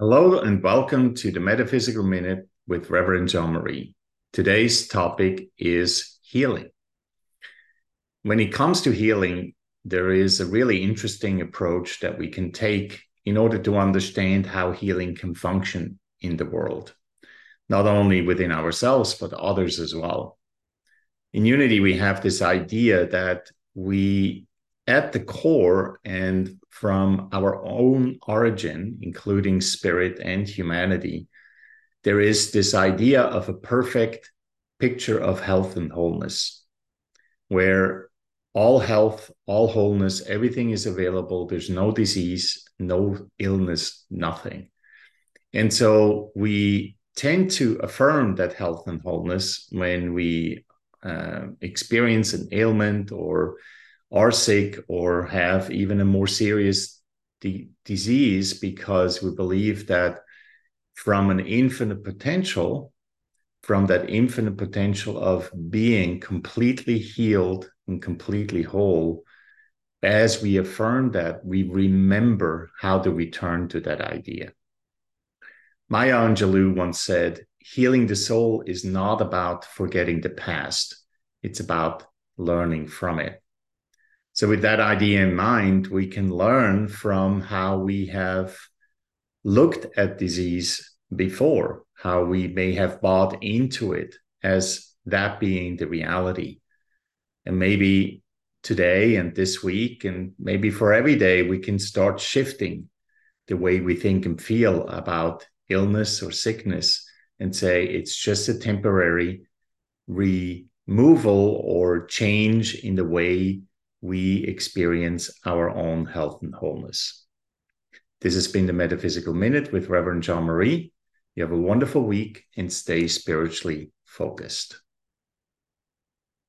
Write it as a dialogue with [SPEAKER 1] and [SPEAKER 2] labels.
[SPEAKER 1] Hello and welcome to the Metaphysical Minute with Reverend Jean Marie. Today's topic is healing. When it comes to healing, there is a really interesting approach that we can take in order to understand how healing can function in the world, not only within ourselves, but others as well. In Unity, we have this idea that we at the core and from our own origin, including spirit and humanity, there is this idea of a perfect picture of health and wholeness, where all health, all wholeness, everything is available. There's no disease, no illness, nothing. And so we tend to affirm that health and wholeness when we uh, experience an ailment or are sick or have even a more serious di- disease because we believe that from an infinite potential, from that infinite potential of being completely healed and completely whole, as we affirm that, we remember how to return to that idea. Maya Angelou once said, healing the soul is not about forgetting the past, it's about learning from it. So, with that idea in mind, we can learn from how we have looked at disease before, how we may have bought into it as that being the reality. And maybe today and this week, and maybe for every day, we can start shifting the way we think and feel about illness or sickness and say it's just a temporary removal or change in the way we experience our own health and wholeness. This has been the Metaphysical Minute with Reverend Jean Marie. You have a wonderful week and stay spiritually focused.